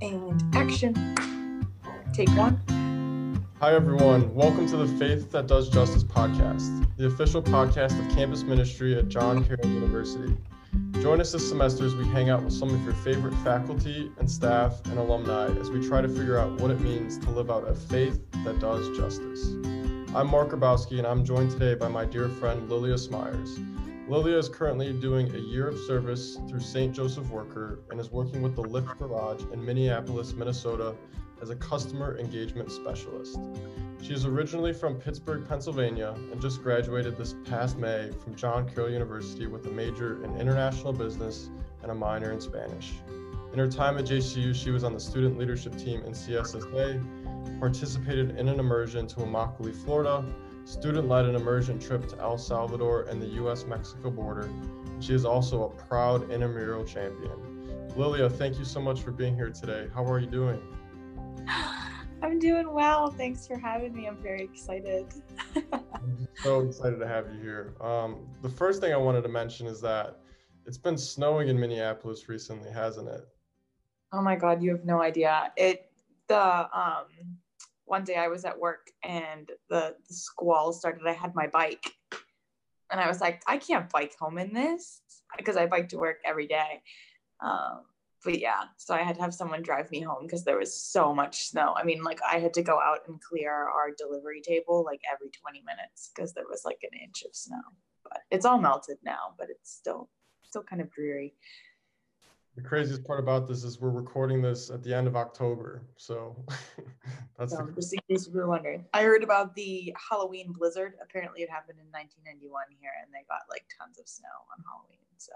and action. Take one. Hi, everyone. Welcome to the Faith That Does Justice podcast, the official podcast of campus ministry at John Carroll University. Join us this semester as we hang out with some of your favorite faculty and staff and alumni as we try to figure out what it means to live out a faith that does justice. I'm Mark Grabowski, and I'm joined today by my dear friend Lilia Smyers. Lilia is currently doing a year of service through St. Joseph Worker and is working with the Lift Garage in Minneapolis, Minnesota as a customer engagement specialist. She is originally from Pittsburgh, Pennsylvania, and just graduated this past May from John Carroll University with a major in international business and a minor in Spanish. In her time at JCU, she was on the student leadership team in CSSA, participated in an immersion to Immokalee, Florida, Student led an immersion trip to El Salvador and the US Mexico border. She is also a proud intramural champion. Lilia, thank you so much for being here today. How are you doing? I'm doing well. Thanks for having me. I'm very excited. I'm so excited to have you here. Um, the first thing I wanted to mention is that it's been snowing in Minneapolis recently, hasn't it? Oh my God, you have no idea. It the um one day I was at work and the, the squall started. I had my bike and I was like, I can't bike home in this because I bike to work every day. Um, but yeah, so I had to have someone drive me home because there was so much snow. I mean, like I had to go out and clear our delivery table like every 20 minutes because there was like an inch of snow. But it's all melted now, but it's still still kind of dreary the craziest part about this is we're recording this at the end of October. So that's so, the... just in case you were wondering. I heard about the Halloween blizzard. Apparently it happened in 1991 here and they got like tons of snow on Halloween. So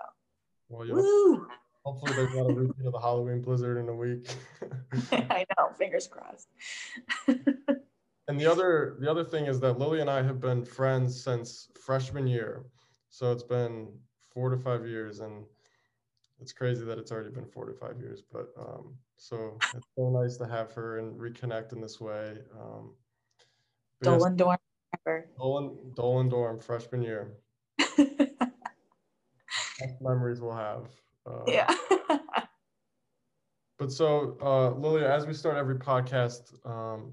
well, Woo! hopefully there's not a repeat of the Halloween blizzard in a week. I know, fingers crossed. and the other the other thing is that Lily and I have been friends since freshman year. So it's been four to five years and it's crazy that it's already been four to five years, but um, so it's so nice to have her and reconnect in this way. Um, Dolan Dorm. Dolan, Dolan Dorm, freshman year. Best memories we'll have. Uh, yeah. but so, uh, Lilia, as we start every podcast, um,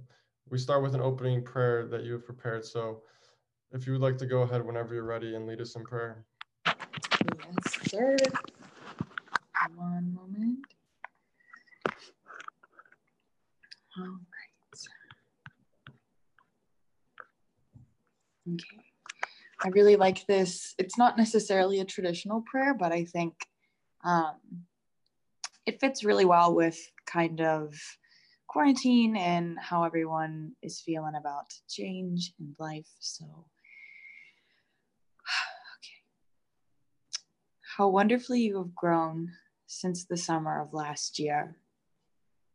we start with an opening prayer that you have prepared. So, if you would like to go ahead whenever you're ready and lead us in prayer. Yes, sir. One moment. All right. Okay. I really like this. It's not necessarily a traditional prayer, but I think um, it fits really well with kind of quarantine and how everyone is feeling about change in life. So, okay. How wonderfully you have grown since the summer of last year.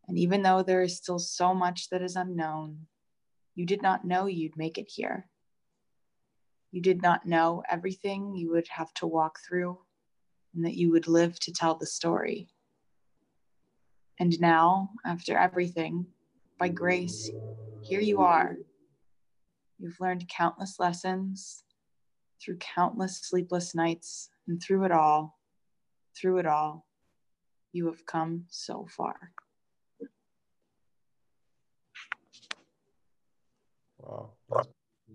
And even though there is still so much that is unknown, you did not know you'd make it here. You did not know everything you would have to walk through and that you would live to tell the story. And now, after everything, by grace, here you are. You've learned countless lessons through countless sleepless nights, and through it all, through it all, you have come so far. Wow. Do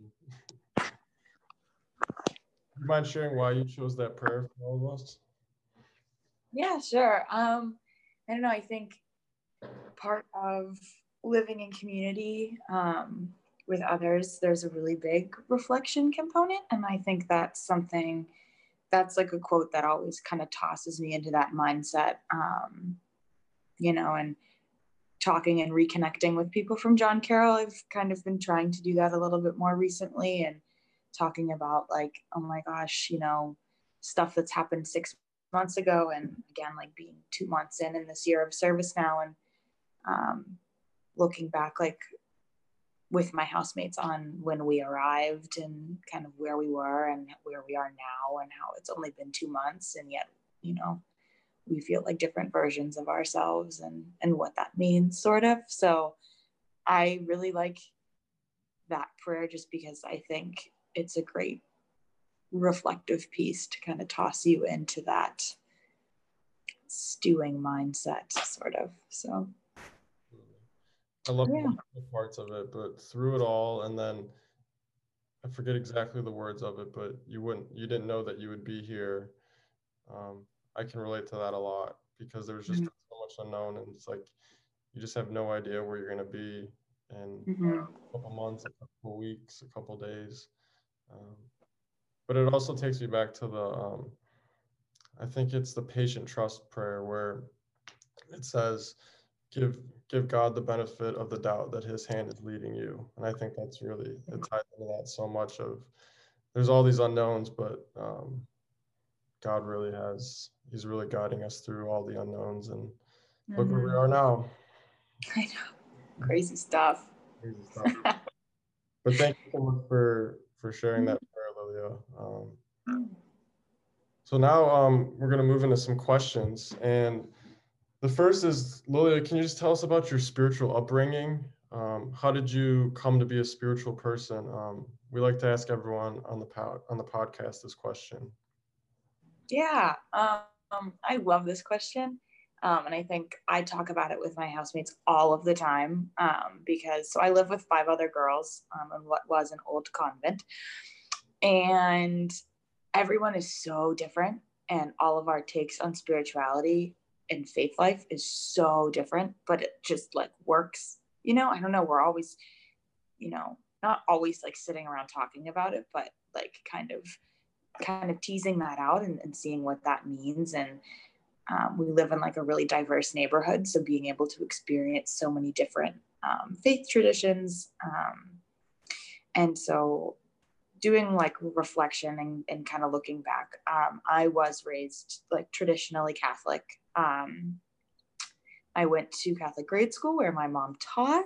you mind sharing why you chose that prayer for all of us? Yeah, sure. Um, I don't know. I think part of living in community um, with others, there's a really big reflection component. And I think that's something that's like a quote that always kind of tosses me into that mindset um, you know and talking and reconnecting with people from john carroll. I've kind of been trying to do that a little bit more recently and talking about like oh my gosh you know stuff that's happened six months ago and again like being two months in in this year of service now and um, looking back like with my housemates on when we arrived and kind of where we were and where we are now and how it's only been two months. And yet you know we feel like different versions of ourselves and and what that means sort of. So i really like that prayer just because i think it's a great reflective piece to kind of toss you into that stewing mindset sort of. So I love yeah. the parts of it, but through it all, and then I forget exactly the words of it, but you wouldn't, you didn't know that you would be here. Um, I can relate to that a lot because there was just mm-hmm. so much unknown, and it's like you just have no idea where you're going to be in mm-hmm. a couple months, a couple weeks, a couple days. Um, but it also takes me back to the, um, I think it's the patient trust prayer where it says, give give God the benefit of the doubt that his hand is leading you. And I think that's really, it ties into that so much of, there's all these unknowns, but um, God really has, he's really guiding us through all the unknowns and mm-hmm. look where we mm-hmm. are now. I know. Crazy stuff. Crazy stuff. but thank you so much for, for sharing that prayer, Lilia. Um, mm. so now um, we're going to move into some questions and the first is Lilia, can you just tell us about your spiritual upbringing? Um, how did you come to be a spiritual person? Um, we like to ask everyone on the pod, on the podcast this question. Yeah, um, I love this question. Um, and I think I talk about it with my housemates all of the time um, because so I live with five other girls um, in what was an old convent, and everyone is so different, and all of our takes on spirituality and faith life is so different, but it just like works. You know, I don't know. We're always, you know, not always like sitting around talking about it, but like kind of kind of teasing that out and, and seeing what that means and um, we live in like a really diverse neighborhood so being able to experience so many different um, faith traditions um, and so doing like reflection and, and kind of looking back um, i was raised like traditionally catholic um, I went to Catholic grade school where my mom taught,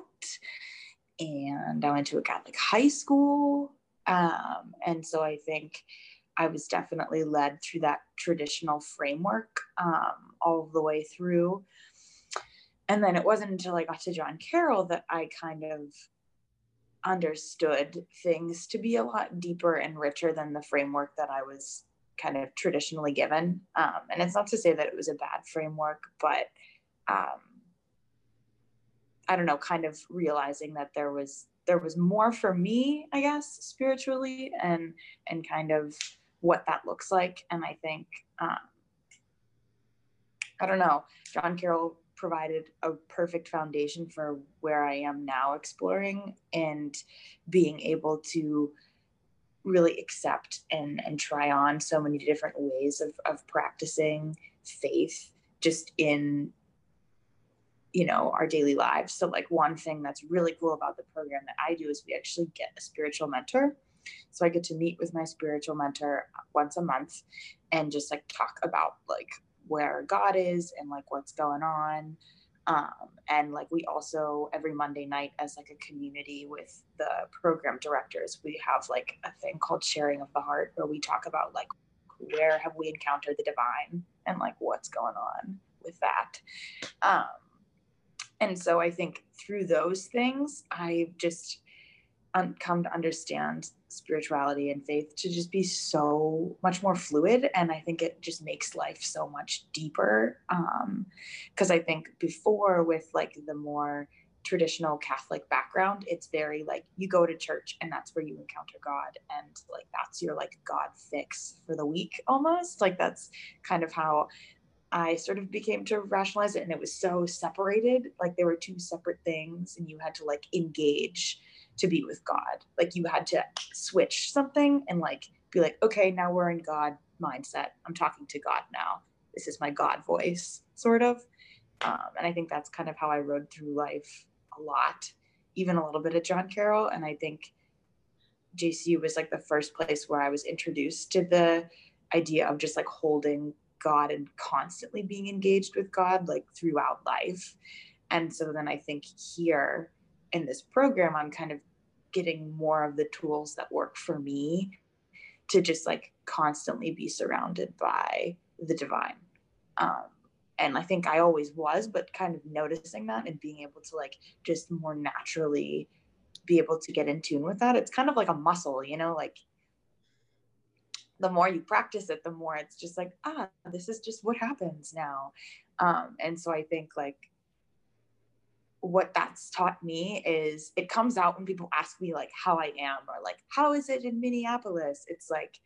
and I went to a Catholic high school. Um, and so I think I was definitely led through that traditional framework um, all the way through. And then it wasn't until I got to John Carroll that I kind of understood things to be a lot deeper and richer than the framework that I was kind of traditionally given. Um, and it's not to say that it was a bad framework, but um, I don't know, kind of realizing that there was there was more for me, I guess, spiritually, and and kind of what that looks like. And I think um, I don't know, John Carroll provided a perfect foundation for where I am now exploring and being able to really accept and and try on so many different ways of of practicing faith just in you know our daily lives. So like one thing that's really cool about the program that i do is we actually get a spiritual mentor. So i get to meet with my spiritual mentor once a month and just like talk about like where god is and like what's going on um, and like we also every monday night as like a community with the program directors we have like a thing called sharing of the heart where we talk about like where have we encountered the divine and like what's going on with that. Um, and so i think through those things i've just un- come to understand spirituality and faith to just be so much more fluid and i think it just makes life so much deeper because um, i think before with like the more traditional catholic background it's very like you go to church and that's where you encounter god and like that's your like god fix for the week almost. Like that's kind of how I sort of became to rationalize it and it was so separated. Like there were two separate things and you had to like engage to be with God. Like you had to switch something and like be like, okay, now we're in God mindset. I'm talking to God now. This is my God voice, sort of. Um, and I think that's kind of how I rode through life a lot, even a little bit at John Carroll. And I think JCU was like the first place where I was introduced to the idea of just like holding God and constantly being engaged with God like throughout life. And so then I think here in this program, I'm kind of getting more of the tools that work for me to just like constantly be surrounded by the divine. Um, and I think I always was, but kind of noticing that and being able to like just more naturally be able to get in tune with that. It's kind of like a muscle, you know, like the more you practice it, the more it's just like, ah, this is just what happens now. Um, and so I think like what that's taught me is it comes out when people ask me like how I am or like how is it in Minneapolis? It's like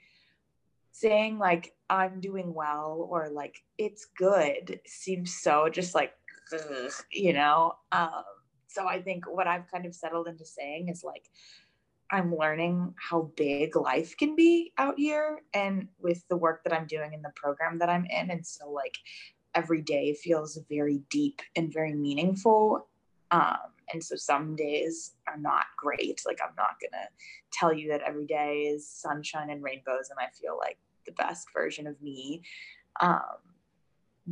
saying like I'm doing well or like it's good seems so just like ugh, you know. Um, so I think what I've kind of settled into saying is like I'm learning how big life can be out here and with the work that I'm doing in the program that I'm in. And so, like, every day feels very deep and very meaningful. Um, and so, some days are not great. Like, I'm not to tell you that every day is sunshine and rainbows and I feel like the best version of me. Um,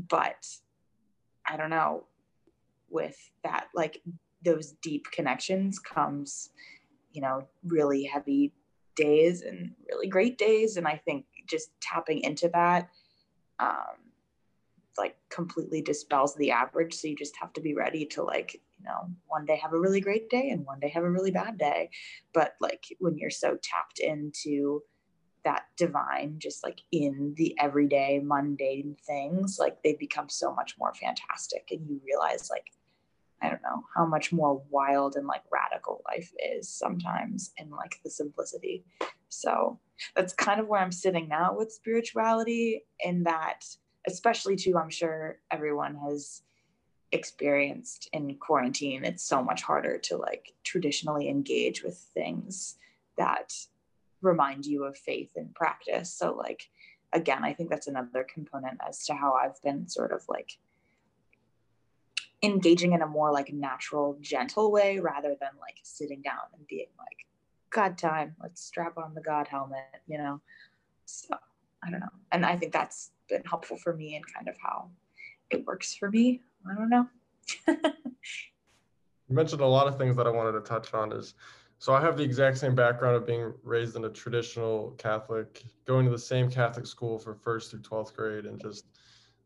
but I don't know, with that, like, those deep connections comes you know, really heavy days and really great days. And I think just tapping into that, um, like completely dispels the average. So you just have to be ready to like, know, one day have a really great day and one day have a really bad day. But like when you're so tapped into that divine, just like in the everyday mundane things, like they become so much more fantastic. And you realize like I don't know how much more wild and like radical life is sometimes in like the simplicity. So that's kind of where I'm sitting now with spirituality, in that, especially too, I'm sure everyone has experienced in quarantine. It's so much harder to like traditionally engage with things that remind you of faith and practice. So, like, again, I think that's another component as to how I've been sort of like engaging in a more like natural, gentle way rather than like sitting down and being like, God time, let's strap on the God helmet, you know? So I don't know. And I think that's been helpful for me and kind of how it works for me. I don't know. you mentioned a lot of things that I wanted to touch on is so I have the exact same background of being raised in a traditional Catholic, going to the same Catholic school for first through 12th grade and just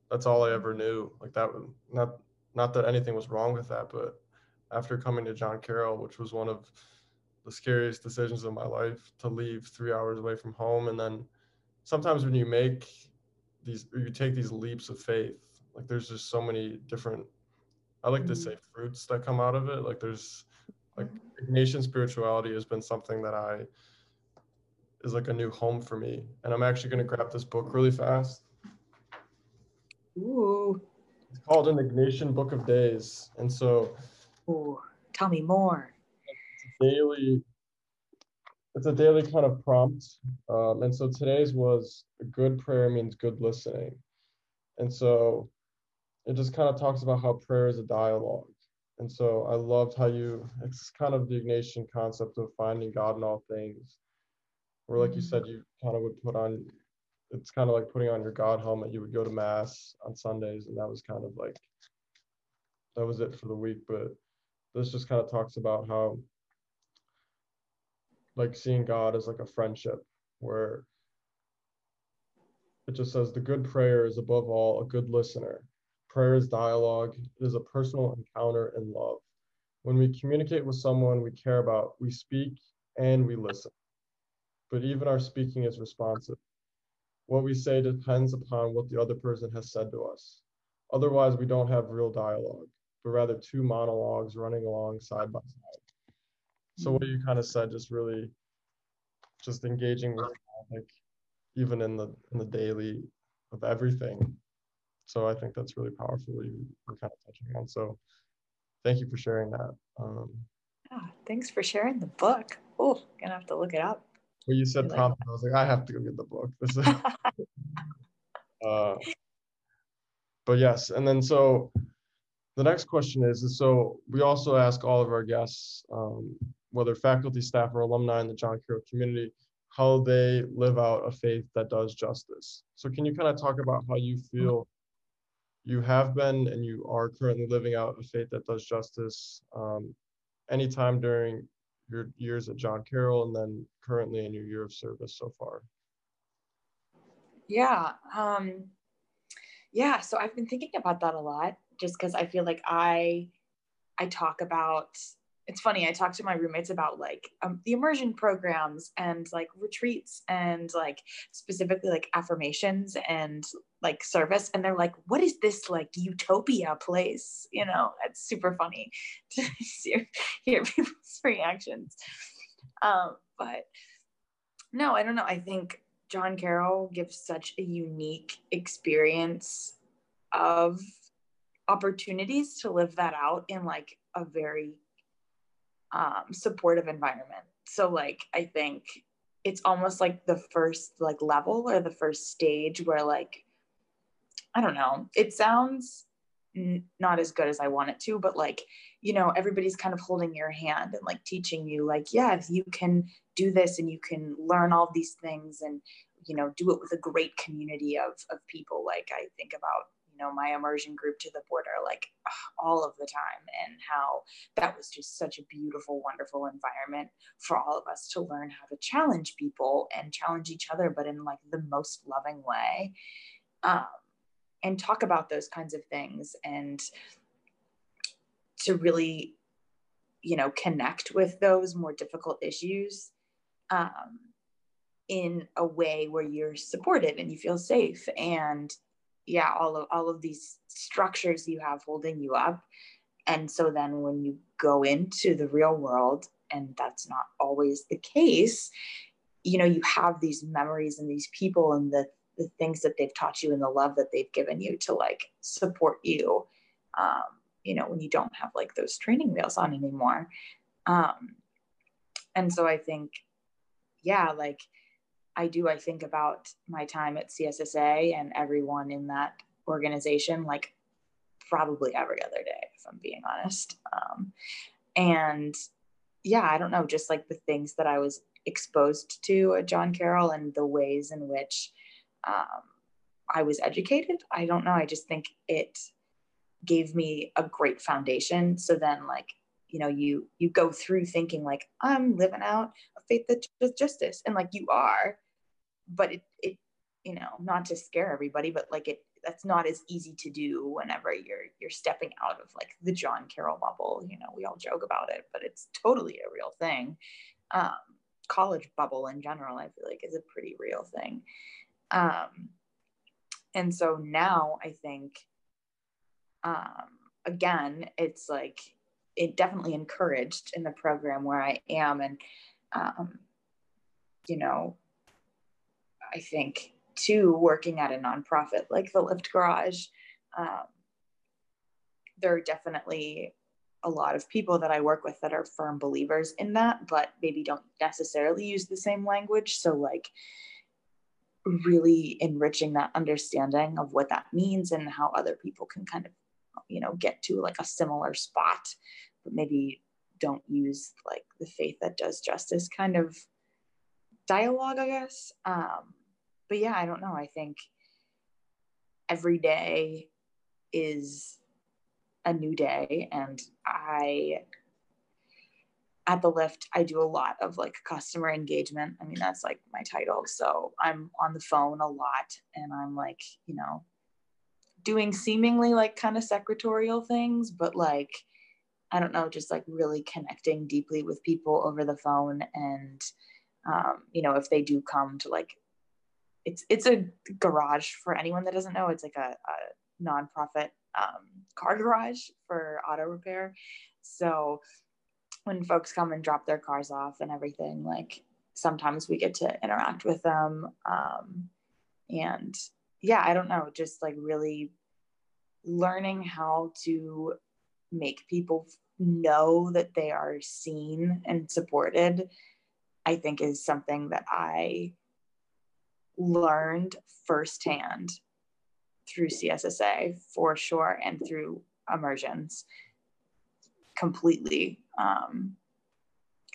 that's all I ever knew. Like that not not that anything was wrong with that, but after coming to John Carroll, which was one of the scariest decisions of my life to leave three hours away from home. And then sometimes when you make these, you take these leaps of faith, like there's just so many different, I like to say mm-hmm. fruits that come out of it. Like there's, like mm-hmm. Ignatian spirituality has been something that I, is like a new home for me. And I'm actually going to grab this book really fast. Ooh. It's called an Ignatian Book of Days, and so. Ooh, tell me more. It's a daily. It's a daily kind of prompt, um, and so today's was a good prayer means good listening, and so it just kind of talks about how prayer is a dialogue. And so I loved how you, it's kind of the Ignatian concept of finding God in all things. Or like you mm-hmm. said, you kind of would put on it's kind of like putting on your God helmet. You would go to mass on Sundays, and that was kind of like that was it for the week. But this just kind of talks about how like seeing God as like a friendship where it just says the good prayer is above all a good listener. Prayer is dialogue. It is a personal encounter in love. When we communicate with someone we care about, we speak and we listen. But even our speaking is responsive. What we say depends upon what the other person has said to us. Otherwise, we don't have real dialogue, but rather two monologues running along side by side. So what you kind of said, just really, just engaging with like even in the in the daily of everything. So I think that's really powerful. You were kind of touching on. So thank you for sharing that. Um, oh, thanks for sharing the book. Oh, gonna have to look it up. Well, you said prompt, I was like, I have to go get the book. This is, uh, but yes, and then so the next question is, is so we also ask all of our guests, um, whether faculty, staff, or alumni in the John Carroll community, how they live out a faith that does justice. So can you kind of talk about how you feel you have been and you are currently living out a faith that does justice um, anytime during your years at John Carroll and then currently in your year of service so far? Yeah. Um, yeah. So I've been thinking about that a lot just because I feel like I I talk about it's funny i talk to my roommates about like um, the immersion programs and like retreats and like specifically like affirmations and like service and they're like what is this like utopia place? You know it's super funny to hear, hear people's reactions. Um, but no i don't know i think john carroll gives such a unique experience of opportunities to live that out in like a very um, supportive environment. So like I think it's almost like the first like level or the first stage where like I don't know. It sounds n- not as good as I want it to, but like you know everybody's kind of holding your hand and like teaching you like yes you can do this and you can learn all these things and you know do it with a great community of of people like I think about know my immersion group to the border like all of the time and how that was just such a beautiful wonderful environment for all of us to learn how to challenge people and challenge each other but in like the most loving way. Um, and talk about those kinds of things and to really you know connect with those more difficult issues um, in a way where you're supported and you feel safe and yeah all of all of these structures you have holding you up. And so then when you go into the real world and that's not always the case you know you have these memories and these people and the the things that they've taught you and the love that they've given you to like support you um, you know when you don't have like those training wheels on anymore. Um, and so i think yeah like I do, I think about my time at CSSA and everyone in that organization, like probably every other day, if I'm being honest. Um, and yeah, I don't know, just like the things that I was exposed to at John Carroll and the ways in which um, I was educated. I don't know. I just think it gave me a great foundation. So then, like, you know, you you go through thinking like I'm living out a faith that justice, and like you are, but it, it you know not to scare everybody but like it that's not as easy to do whenever you're you're stepping out of like the john carroll bubble you know we all joke about it but it's totally a real thing. Um, college bubble in general i feel like is a pretty real thing. Um, and so now i think um, again it's like it definitely encouraged in the program where i am and um, you know I think, to working at a nonprofit like the Lift Garage. Um, there are definitely a lot of people that I work with that are firm believers in that, but maybe don't necessarily use the same language. So, like, really enriching that understanding of what that means and how other people can kind of, you know, get to like a similar spot, but maybe don't use like the faith that does justice kind of dialogue, I guess. Um, but yeah, I don't know. I think every day is a new day and I at the lift I do a lot of like customer engagement. I mean that's like my title. So I'm on the phone a lot and I'm like, you know, doing seemingly like kind of secretarial things, but like I don't know, just like really connecting deeply with people over the phone and um, you know, if they do come to like it's it's a garage for anyone that doesn't know. It's like a, a nonprofit um, car garage for auto repair. So when folks come and drop their cars off and everything, like sometimes we get to interact with them. Um, and yeah, I don't know, just like really learning how to make people know that they are seen and supported, I think is something that I learned firsthand through CSSA for sure and through immersions completely. Um,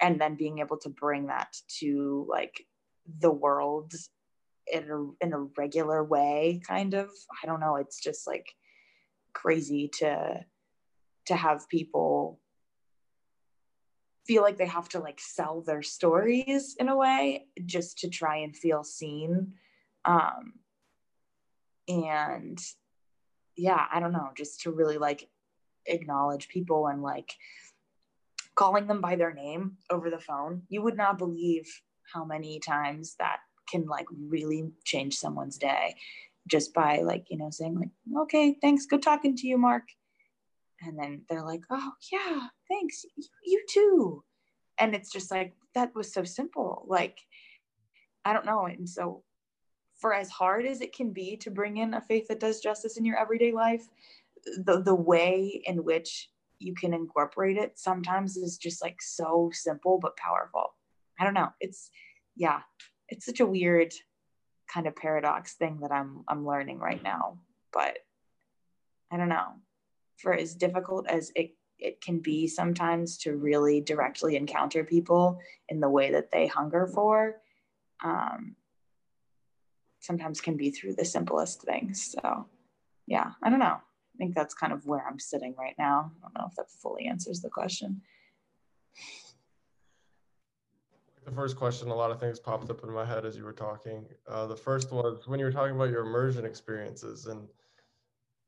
and then being able to bring that to like the world in a, in a regular way, kind of. I don't know. It's just like crazy to to have people feel like they have to like sell their stories in a way just to try and feel seen um and yeah i don't know just to really like acknowledge people and like calling them by their name over the phone. You would not believe how many times that can like really change someone's day just by like, you know, saying like, okay, thanks, good talking to you, Mark. And then they're like, oh yeah, thanks, you too. And it's just like, that was so simple. Like, I don't know. And so for as hard as it can be to bring in a faith that does justice in your everyday life, the, the way in which you can incorporate it sometimes is just like so simple but powerful. I don't know. It's yeah, it's such a weird kind of paradox thing that I'm I'm learning right now. But I don't know. For as difficult as it it can be sometimes to really directly encounter people in the way that they hunger for, um, sometimes can be through the simplest things. So, yeah, I don't know. I think that's kind of where I'm sitting right now. I don't know if that fully answers the question. The first question, a lot of things popped up in my head as you were talking. Uh, the first was when you were talking about your immersion experiences. And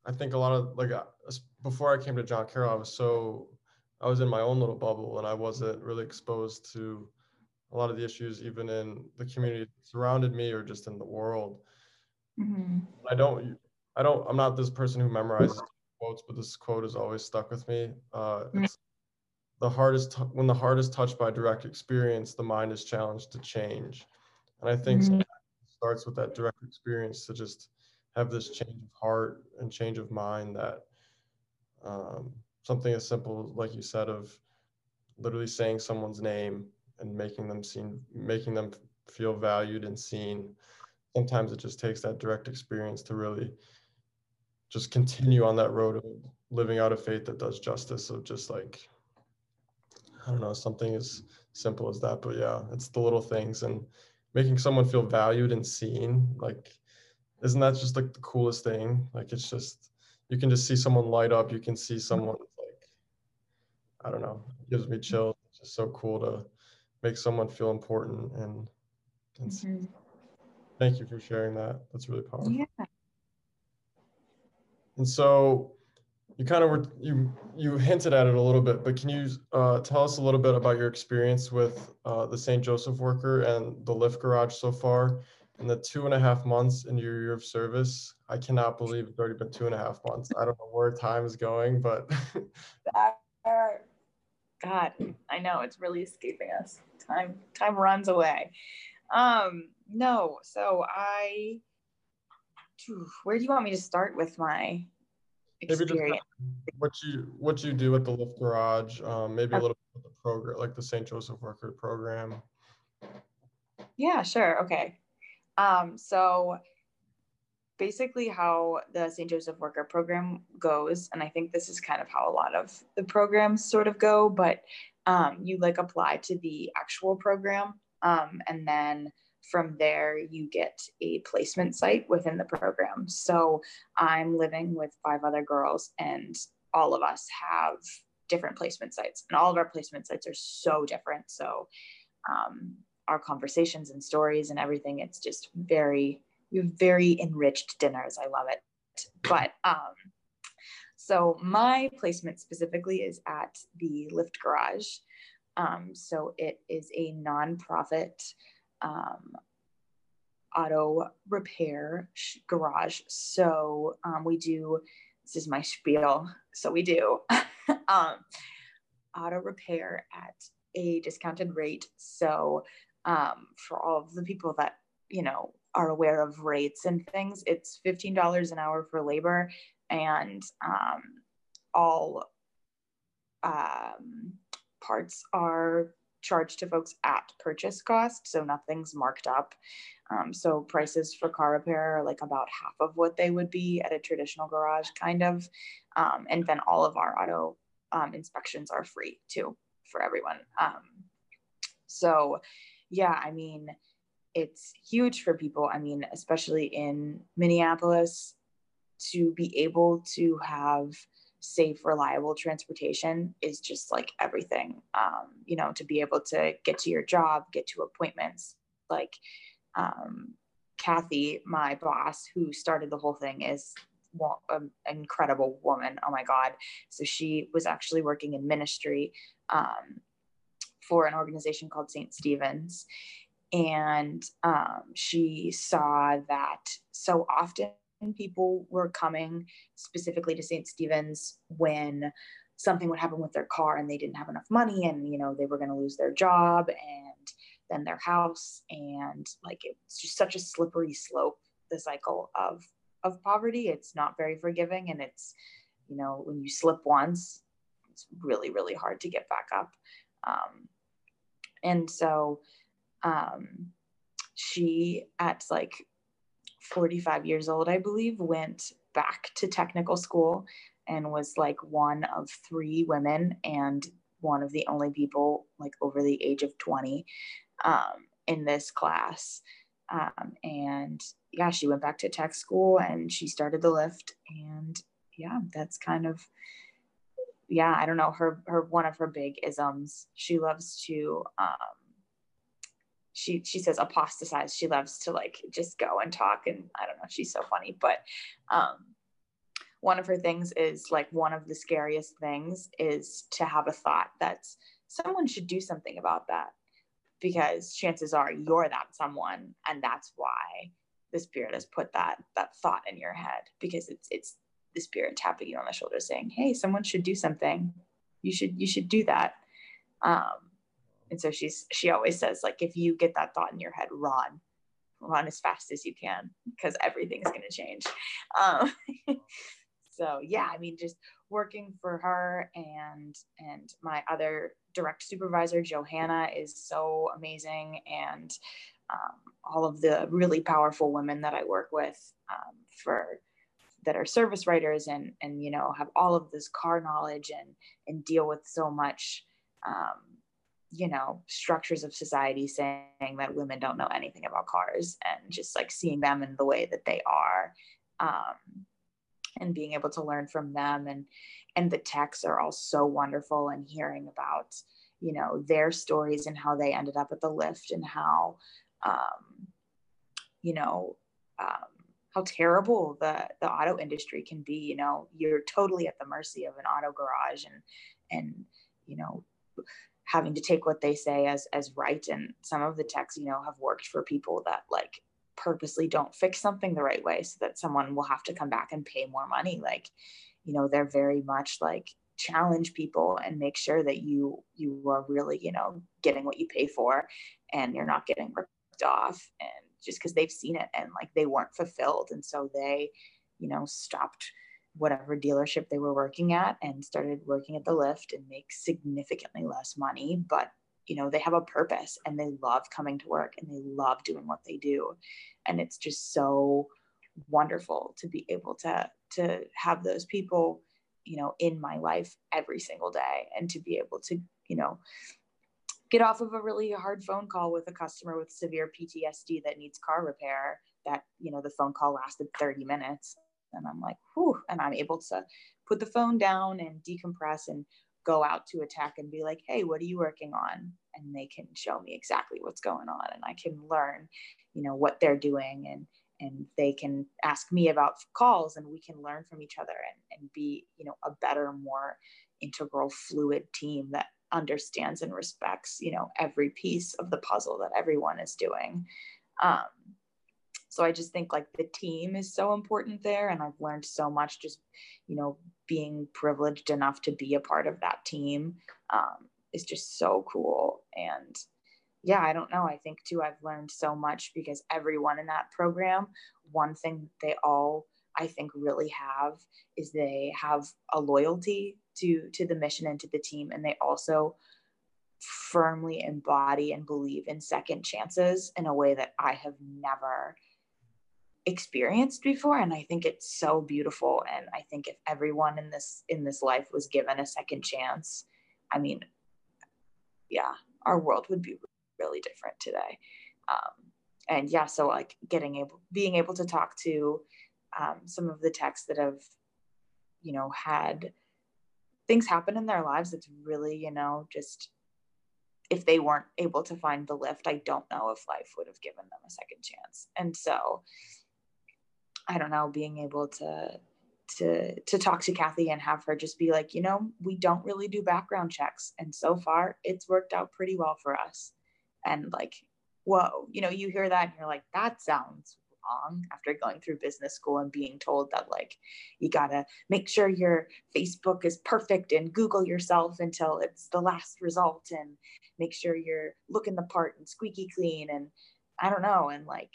I think a lot of, like, uh, before I came to John Carroll, I was so, I was in my own little bubble and I wasn't really exposed to a lot of the issues, even in the community that surrounded me or just in the world. Mm-hmm. I don't I don't, I'm not this person who memorizes quotes, but this quote has always stuck with me. Uh, it's the hardest, when the heart is touched by direct experience, the mind is challenged to change. And I think mm-hmm. it starts with that direct experience to just have this change of heart and change of mind that um, something as simple, like you said, of literally saying someone's name and making them seem, making them feel valued and seen. Sometimes it just takes that direct experience to really just continue on that road of living out a faith that does justice of just like i don't know something as simple as that but yeah it's the little things and making someone feel valued and seen like isn't that just like the coolest thing like it's just you can just see someone light up you can see someone like i don't know it gives me chills it's just so cool to make someone feel important and, and mm-hmm. thank you for sharing that that's really powerful yeah and so you kind of were you you hinted at it a little bit, but can you uh, tell us a little bit about your experience with uh, the St. Joseph worker and the Lift Garage so far? In the two and a half months in your year of service, I cannot believe it's already been two and a half months. I don't know where time is going, but God, I know it's really escaping us. Time time runs away. Um, no, so I where do you want me to start with my experience? what you what you do at the Lift Garage, um, maybe a little bit of the program, like the St. Joseph Worker Program. Yeah, sure. Okay. Um, so basically how the St. Joseph Worker Program goes, and I think this is kind of how a lot of the programs sort of go, but um, you like apply to the actual program um, and then from there, you get a placement site within the program. So I'm living with five other girls, and all of us have different placement sites, and all of our placement sites are so different. So um, our conversations and stories and everything, it's just very, very enriched dinners. I love it. But um, so my placement specifically is at the Lift Garage. Um, so it is a nonprofit um, auto repair garage. So um, we do, this is my spiel. So we do um, auto repair at a discounted rate. So um, for all of the people that, you know, are aware of rates and things, it's $15 an hour for labor and um, all um, parts are charged to folks at purchase cost, so nothing's marked up. Um, so prices for car repair are like about half of what they would be at a traditional garage, kind of. Um, and then all of our auto um, inspections are free too for everyone. So, yeah, I mean, it's huge for people. I mean, especially in Minneapolis, to be able to have safe, reliable transportation is just like everything. Um, you know, to be able to get to your job, get to appointments. Like um, Kathy, my boss, who started the whole thing, is an incredible woman. Oh my God. So she was actually working in ministry um, for an organization called St. Stephen's. And um, she saw that so often people were coming specifically to St. Stephen's when something would happen with their car and they didn't have enough money and you know they were going to lose their job and then their house and like it's just such a slippery slope the cycle of of poverty it's not very forgiving and it's you know when you slip once it's really really hard to get back up um, and so um, she at like 45 years old i believe went back to technical school and was like one of three women and one of the only people like over the age of 20 um, in this class. Um, and yeah she went back to tech school and she started the lift and yeah that's kind of yeah i don't know her her one of her big isms she loves to um she she says apostatize. She loves to like just go and talk and i don't know she's so funny but um one of her things is like one of the scariest things is to have a thought that someone should do something about that because chances are you're that someone and that's why the spirit has put that that thought in your head because it's it's the spirit tapping you on the shoulder saying hey someone should do something. You should you should do that. Um and so she's she always says like if you get that thought in your head run. Run as fast as you can because everything's going to change. Um so yeah i mean just working for her and and my other direct supervisor johanna is so amazing. And um, all of the really powerful women that i work with um, for that are service writers and and you know have all of this car knowledge and and deal with so much um, you know structures of society saying that women don't know anything about cars and just like seeing them in the way that they are um, and being able to learn from them. And and the techs are all so wonderful and hearing about you know their stories and how they ended up at the lift and how um, you know um, how terrible the the auto industry can be you know? You're totally at the mercy of an auto garage and and you know having to take what they say as as right. And some of the techs you know have worked for people that like purposely don't fix something the right way so that someone will have to come back and pay more money. Like you know they're very much like challenge people and make sure that you you are really you know getting what you pay for and you're not getting ripped off. And just because they've seen it and like they weren't fulfilled. And so they you know stopped whatever dealership they were working at and started working at the lift and make significantly less money. But you know they have a purpose and they love coming to work and they love doing what they do. And it's just so wonderful to be able to to have those people you know in my life every single day and to be able to you know get off of a really hard phone call with a customer with severe PTSD that needs car repair that you know the phone call lasted 30 minutes. And I'm like whew and I'm able to put the phone down and decompress and go out to attack and be like hey what are you working on? And they can show me exactly what's going on and I can learn you know what they're doing and and they can ask me about calls and we can learn from each other and, and be you know a better more integral fluid team that understands and respects you know every piece of the puzzle that everyone is doing um, so i just think like the team is so important there and i've learned so much just you know being privileged enough to be a part of that team um, is just so cool and yeah, I don't know. I think too, I've learned so much because everyone in that program, one thing they all, I think, really have is they have a loyalty to to the mission and to the team, and they also firmly embody and believe in second chances in a way that I have never experienced before and i think it's so beautiful and i think if everyone in this in this life was given a second chance i mean yeah our world would be really different today. Um, and yeah, so like getting able, being able to talk to um, some of the techs that have, you know, had things happen in their lives It's really, you know, just if they weren't able to find the lift, I don't know if life would have given them a second chance. And so I don't know, being able to to to talk to Kathy and have her just be like, you know, we don't really do background checks, and so far it's worked out pretty well for us. And like, whoa, you know, you hear that and you're like, that sounds wrong after going through business school and being told that like you gotta make sure your Facebook is perfect and Google yourself until it's the last result and make sure you're looking the part and squeaky clean and I don't know and like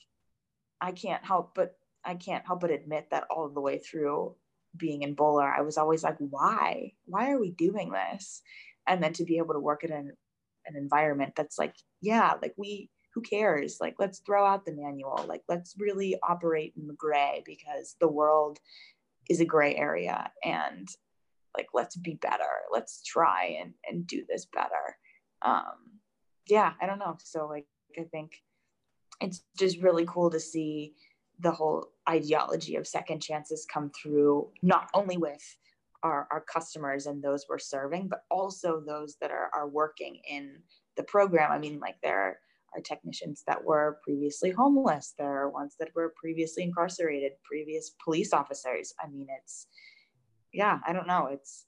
I can't help but I can't help but admit that all the way through being in Boler, I was always like, why? Why are we doing this? And then to be able to work in an, an environment that's like, yeah, like we, who cares? Like, let's throw out the manual. Like, let's really operate in the gray because the world is a gray area. And like, let's be better. Let's try and, and do this better. Um, yeah, I don't know. So, like, I think it's just really cool to see the whole ideology of second chances come through not only with our, our customers and those we're serving, but also those that are, are working in the program. I mean, like there are technicians that were previously homeless, there are ones that were previously incarcerated, previous police officers. I mean, it's, yeah, I don't know. It's,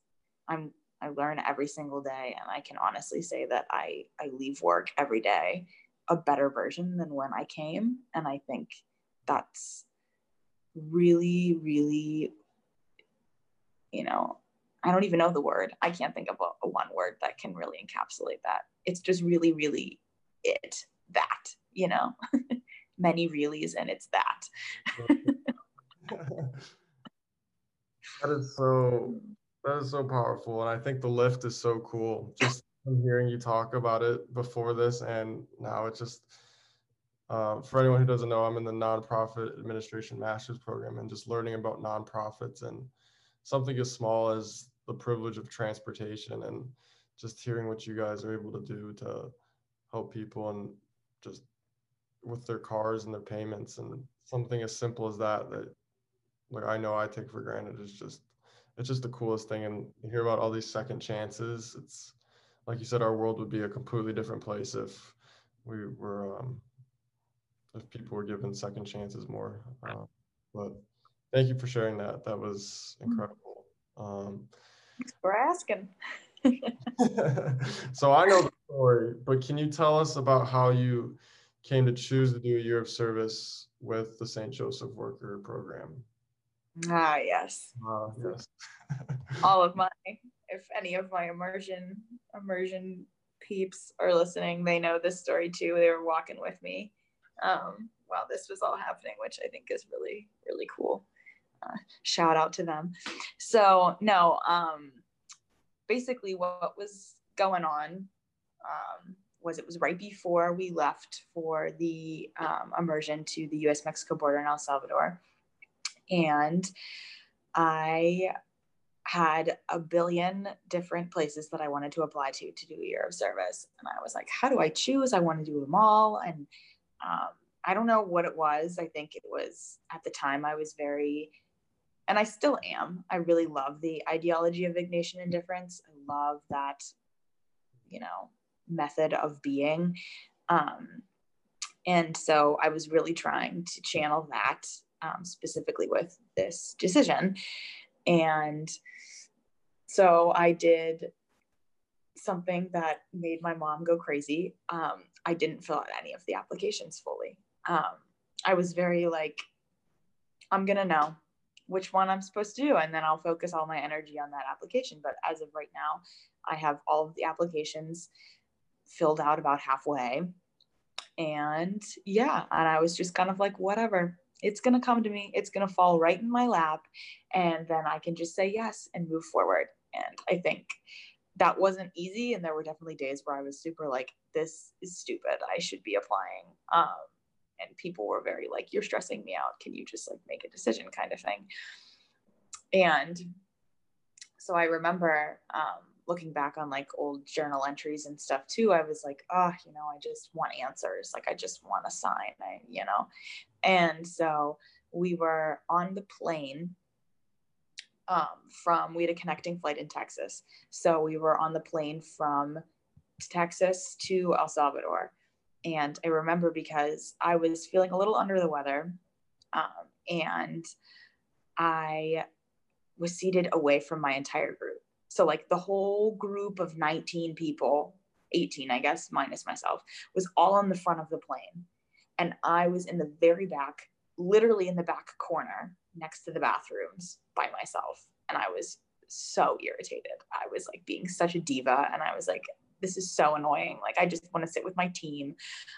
I'm, I learn every single day. And I can honestly say that I, I leave work every day a better version than when I came. And I think that's really, really, you know, I don't even know the word. I can't think of a, a one word that can really encapsulate that. It's just really, really it, that, you know, many reallys and it's that. that is so that is so powerful and i think the lift is so cool just hearing you talk about it before this and now it's just uh, for anyone who doesn't know, I'm in the nonprofit administration master's program and just learning about nonprofits and something as small as the privilege of transportation and just hearing what you guys are able to do to help people and just with their cars and their payments and something as simple as that that like I know I take for granted is just it's just the coolest thing and you hear about all these second chances it's like you said our world would be a completely different place if we were um, if people were given second chances more. Uh, but thank you for sharing that. That was mm-hmm. incredible. Um, Thanks for asking. so I know story, but can you tell us about how you came to choose to do a year of service with the St. Joseph Worker Program? Ah, yes. Uh, yes. All of my, if any of my immersion immersion peeps are listening, they know this story too. They were walking with me um, while this was all happening, which I think is really, really cool. Uh, shout out to them. So, no, um, basically, what was going on um, was it was right before we left for the um, immersion to the US Mexico border in El Salvador. And I had a billion different places that I wanted to apply to to do a year of service. And I was like, how do I choose? I want to do them all. And um, I don't know what it was. I think it was at the time I was very, and I still am. I really love the ideology of Ignatian indifference. I love that, you know, method of being. Um, and so I was really trying to channel that um, specifically with this decision. And so I did something that made my mom go crazy. Um, I didn't fill out any of the applications fully. Um, I was very like, I'm gonna know which one I'm supposed to do, and then I'll focus all my energy on that application. But as of right now, I have all of the applications filled out about halfway. And yeah, and I was just kind of like, whatever, it's going to come to me. It's going to fall right in my lap. And then I can just say yes and move forward. And I think that wasn't easy and there were definitely days where i was super like this is stupid i should be applying um, and people were very like you're stressing me out can you just like make a decision kind of thing and so i remember um, looking back on like old journal entries and stuff too i was like oh you know i just want answers like i just want a sign I, you know and so we were on the plane um, from we had a connecting flight in Texas. So we were on the plane from Texas to El Salvador. And I remember because I was feeling a little under the weather. Um, and I was seated away from my entire group. So like the whole group of 19 people, 18, I guess, minus myself, was all on the front of the plane. And I was in the very back, literally in the back corner next to the bathrooms by myself. And I was so irritated. I was like being such a diva. And I was like, this is so annoying. Like, I just want to sit with my team.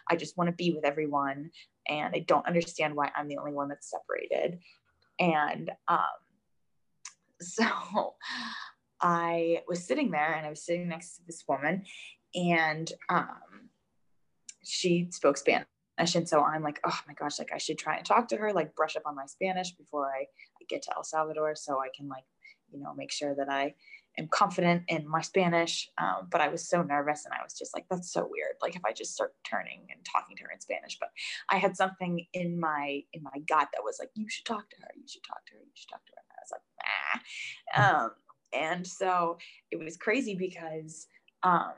I just want to be with everyone. And I don't understand why I'm the only one that's separated. And um, so I was sitting there and I was sitting next to this woman, and um, she spoke Spanish. And so I'm like, oh my gosh, like I should try and talk to her, like brush up on my Spanish before I, I get to El Salvador so I can like, you know, make sure that I am confident in my Spanish. Um, but I was so nervous and I was just like, that's so weird. Like if I just start turning and talking to her in Spanish, but I had something in my, in my gut that was like, you should talk to her. You should talk to her. You should talk to her. And I was like, nah. Um, and so it was crazy because, um,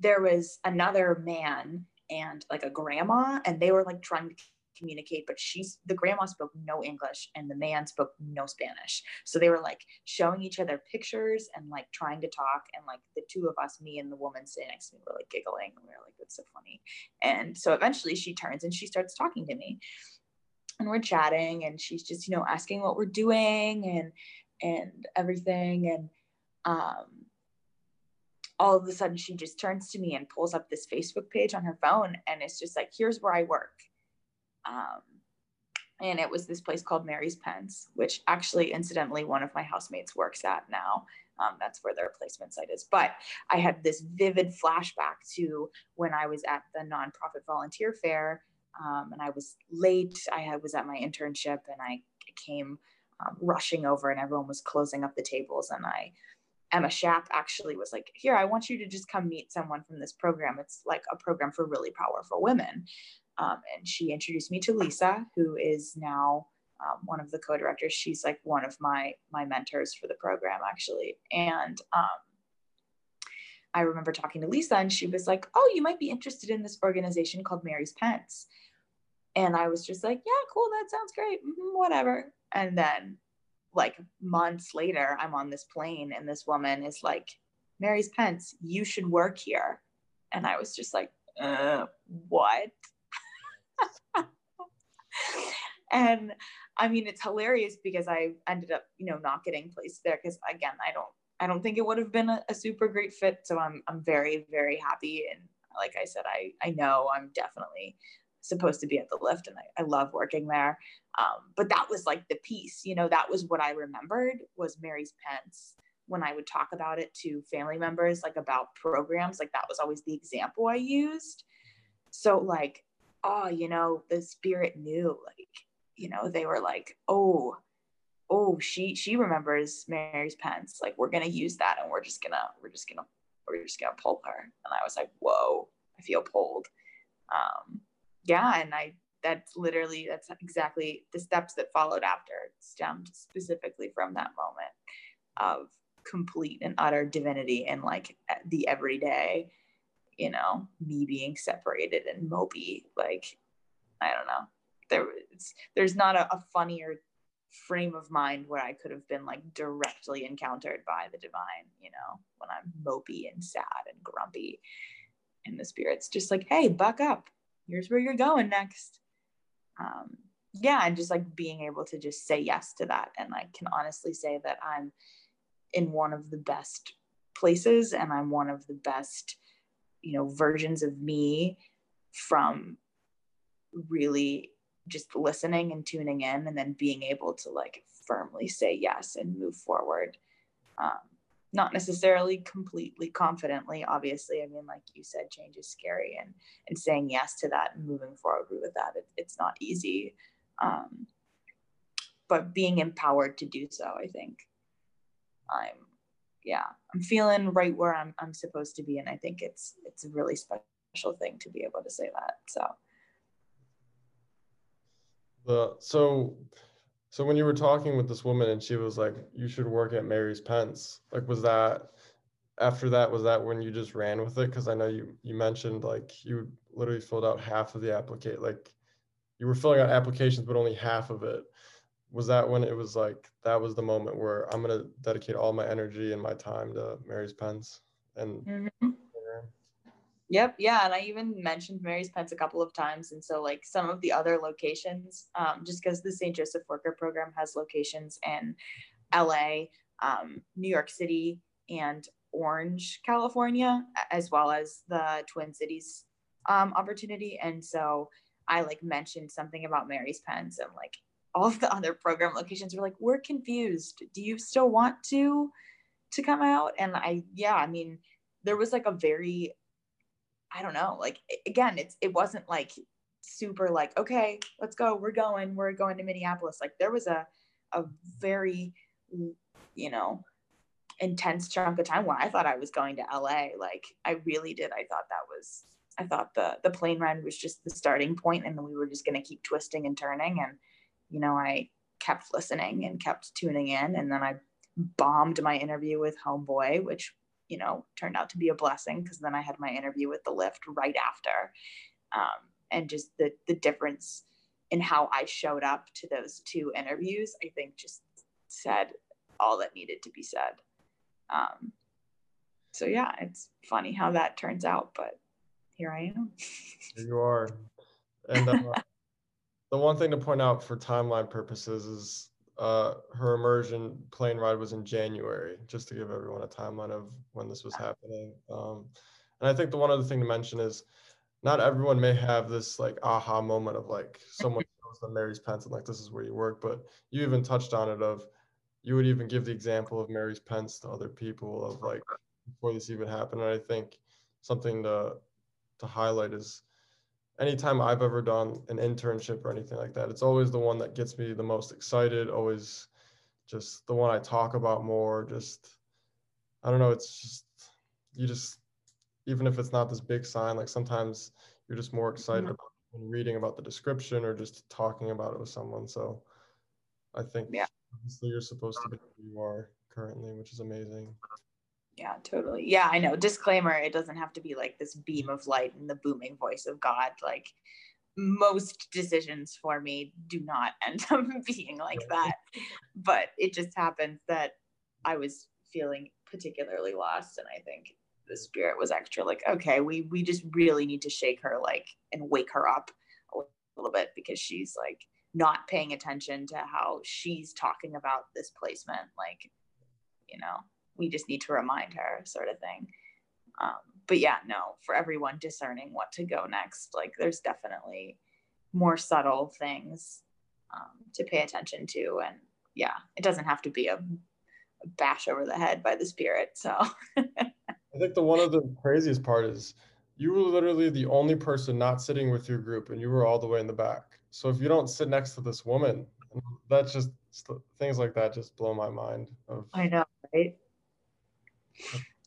there was another man and like a grandma and they were like trying to communicate but she's the grandma spoke no english and the man spoke no spanish. So they were like showing each other pictures and like trying to talk and like the two of us me and the woman sitting next to me were like giggling and we were like that's so funny. And so eventually she turns and she starts talking to me. And we're chatting and she's just you know asking what we're doing and and everything and um all of a sudden she just turns to me and pulls up this Facebook page on her phone and it's just like, here's where I work. Um, and it was this place called Mary's Pence, which actually, incidentally, one of my housemates works at now. Um, that's where their placement site is. But I had this vivid flashback to when I was at the nonprofit volunteer fair um, and I was late. I had, was at my internship and I came um, rushing over and everyone was closing up the tables and I Emma Shapp actually was like, Here, I want you to just come meet someone from this program. It's like a program for really powerful women. Um, and she introduced me to Lisa, who is now um, one of the co-directors. She's like one of my my mentors for the program, actually. And um, I remember talking to Lisa, and she was like, "Oh, you might be interested in this organization called Mary's Pence." And I was just like, "Yeah, cool. That sounds great. Mm-hmm, whatever." And then like months later, I'm on this plane and this woman is like, Mary's Pence, you should work here. And I was just like, uh, what? and I mean, it's hilarious because I ended up, you know, not getting placed there because again, I don't, I don't think it would have been a, a, super great fit. So I'm, I'm very, very happy. And like I said, I, I know I'm definitely supposed to be at the lift and I, I love working there. Um, but that was like the piece, you know, that was what I remembered was Mary's Pence when I would talk about it to family members, like about programs, like that was always the example I used. So like, oh, you know, the spirit knew, like, you know, they were like, oh, oh, she she remembers Mary's Pence. Like, we're gonna use that and we're just gonna, we're just gonna, we're just gonna pull her. And I was like, whoa, I feel pulled. Um, yeah, and I that's literally that's exactly the steps that followed after. Stemmed specifically from that moment of complete and utter divinity and like the everyday you know me being separated and mopey like i don't know. There was there's not a, a funnier frame of mind where i could have been like directly encountered by the divine you know when i'm mopey and sad and grumpy and the spirit's. Just like hey buck up here's where you're going next. Um, yeah and just like being able to just say yes to that and i can honestly say that i'm in one of the best places and i'm one of the best you know versions of me from really just listening and tuning in and then being able to like firmly say yes and move forward. Um, not necessarily completely confidently obviously. I mean like you said change is scary and and saying yes to that and moving forward with that it, it's not easy. Um, but being empowered to do so i think i'm yeah i'm feeling right where i'm, I'm supposed to be and i think it's it's a really special thing to be able to say that so. So so when you were talking with this woman and she was like, "You should work at Mary's Pence," like was that after that? Was that when you just ran with it? Because I know you you mentioned like you literally filled out half of the applicate, like you were filling out applications, but only half of it was that when it was like that was the moment where I'm gonna dedicate all my energy and my time to Mary's Pence and mm-hmm. Yep, yeah, and I even mentioned Mary's Pence a couple of times, and so like some of the other locations, um, just because the St. Joseph Worker Program has locations in L.A., um, New York City, and Orange, California, as well as the Twin Cities um, opportunity, and so I like mentioned something about Mary's Pence, and like all of the other program locations were like, we're confused. Do you still want to to come out? And I, yeah, I mean, there was like a very, I don't know, like again, it's it wasn't like super like, okay, let's go, we're going, we're going to Minneapolis. Like there was a a very, you know, intense chunk of time where I thought I was going to LA. Like I really did. I thought that was I thought the the plane ride was just the starting point and we were just gonna keep twisting and turning and you know, I kept listening and kept tuning in. And then I bombed my interview with Homeboy, which, you know, turned out to be a blessing because then I had my interview with the lift right after. Um, and just the, the difference in how I showed up to those two interviews, I think just said all that needed to be said. Um, so yeah, it's funny how that turns out, but here I am. Here you are. And uh, the one thing to point out for timeline purposes is uh, her immersion plane ride was in January, just to give everyone a timeline of when this was happening. Um, and I think the one other thing to mention is not everyone may have this like aha moment of like someone knows the Mary's Pence and like this is where you work, but you even touched on it of you would even give the example of Mary's Pence to other people of like before this even happened. And I think something to to highlight is anytime I've ever done an internship or anything like that, it's always the one that gets me the most excited, always just the one I talk about more. Just, I don't know, it's just, you just, even if it's not this big sign, like sometimes you're just more excited mm-hmm. about reading about the description or just talking about it with someone. So I think yeah. obviously you're supposed to be who you are currently, which is amazing. Yeah, totally. Yeah, I know. Disclaimer, it doesn't have to be like this beam of light and the booming voice of God. Like most decisions for me do not end up being like that. But it just happens that I was feeling particularly lost and I think the spirit was extra like, okay, we we just really need to shake her like and wake her up a little bit because she's like not paying attention to how she's talking about this placement like you know we just need to remind her sort of thing. Um, but yeah no for everyone discerning what to go next like there's definitely more subtle things um, to pay attention to. And yeah it doesn't have to be a, a bash over the head by the spirit so. I think the one of the craziest part is you were literally the only person not sitting with your group and you were all the way in the back. So if you don't sit next to this woman that's just things like that just blow my mind of i know right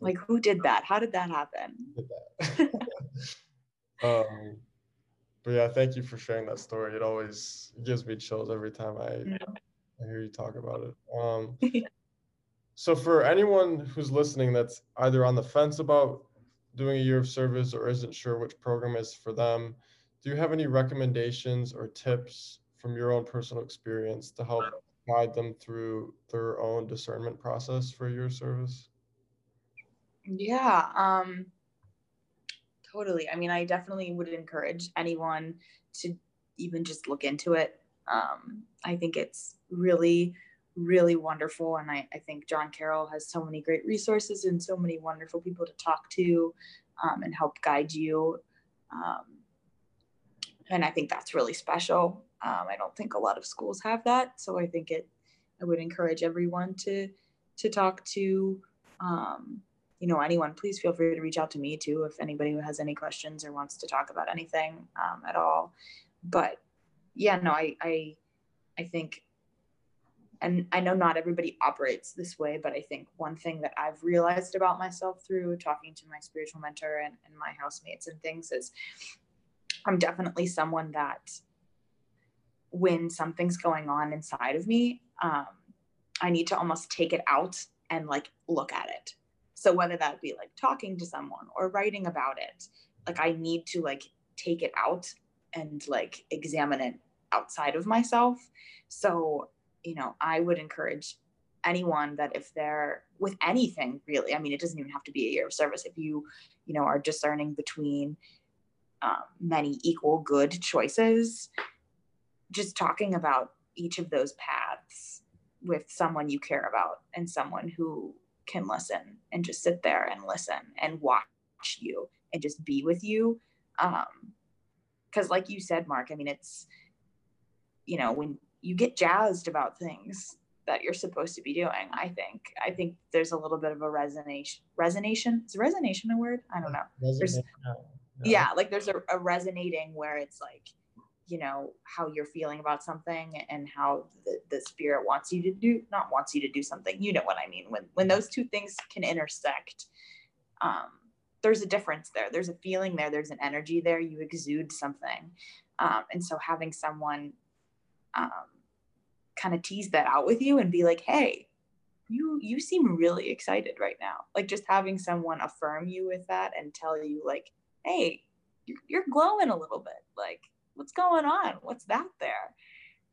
like who did that? How did that happen? Did that. um, but yeah thank you for sharing that story. It always gives me chills every time i. I hear you talk about it. Um, so for anyone who's listening that's either on the fence about doing a year of service or isn't sure which program is for them do you have any recommendations or tips from your own personal experience to help guide them through their own discernment process for your service yeah, um, totally. I mean, I definitely would encourage anyone to even just look into it. Um, I think it's really, really wonderful. And I, I think John Carroll has so many great resources and so many wonderful people to talk to um, and help guide you. Um, and I think that's really special. Um, I don't think a lot of schools have that. So I think it, I would encourage everyone to, to talk to um, you know anyone please feel free to reach out to me too if anybody who has any questions or wants to talk about anything um, at all. But yeah no i i i think and i know not everybody operates this way but i think one thing that i've realized about myself through talking to my spiritual mentor and, and my housemates and things is i'm definitely someone that when something's going on inside of me um, i need to almost take it out and like look at it so whether that be like talking to someone or writing about it like i need to like take it out and like examine it outside of myself so you know, I would encourage anyone that if they're with anything really, I mean, it doesn't even have to be a year of service. If you, you know, are discerning between um, many equal good choices, just talking about each of those paths with someone you care about and someone who can listen and just sit there and listen and watch you and just be with you. Um, because like you said, Mark, I mean, it's, you know, when you get jazzed about things that you're supposed to be doing, I think, I think there's a little bit of a resonation, resonation. Is resonation a word? I don't know. yeah, like there's a, a resonating where it's like, you know how you're feeling about something and how the, the spirit wants you to do not wants you to do something you know what i mean. When when those two things can intersect um, there's a difference there. There's a feeling there. There's an energy there. You exude something. Um, and so having someone um, kind of tease that out with you and be like hey you you seem really excited right now. Like just having someone affirm you with that and tell you like hey you're, you're glowing a little bit. Like what's going on? What's that there?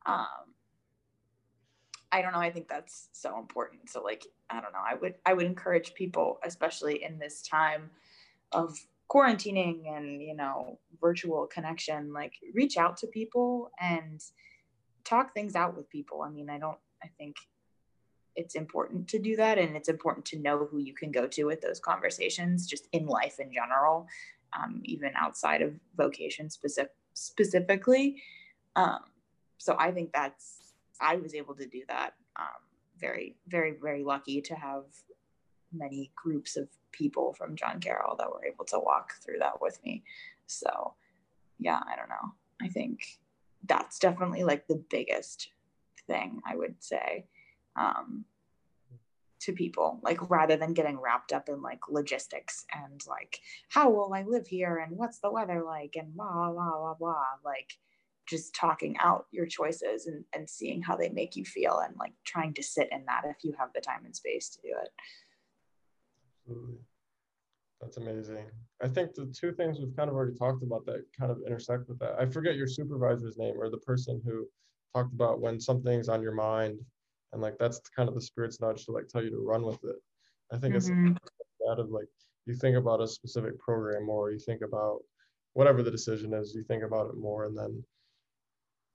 Um, I don't know. I think that's so important. So like, I don't know. I would I would encourage people, especially in this time of quarantining and you know virtual connection, like reach out to people and talk things out with people. I mean, I don't. I think it's important to do that, and it's important to know who you can go to with those conversations, just in life in general, um, even outside of vocation specific specifically. Um, so I think that's, I was able to do that. Um, very, very, very lucky to have many groups of people from John Carroll that were able to walk through that with me. So, yeah, I don't know. I think that's definitely like the biggest thing I would say um, to people, like rather than getting wrapped up in like logistics and like how will I live here and what's the weather like and blah blah blah blah. Like just talking out your choices and, and seeing how they make you feel and like trying to sit in that if you have the time and space to do it. Absolutely. That's amazing. I think the two things we've kind of already talked about that kind of intersect with that. I forget your supervisor's name or the person who talked about when something's on your mind and like that's kind of the spirit's nudge to like tell you to run with it i think mm-hmm. it's that of like you think about a specific program more you think about whatever the decision is you think about it more and then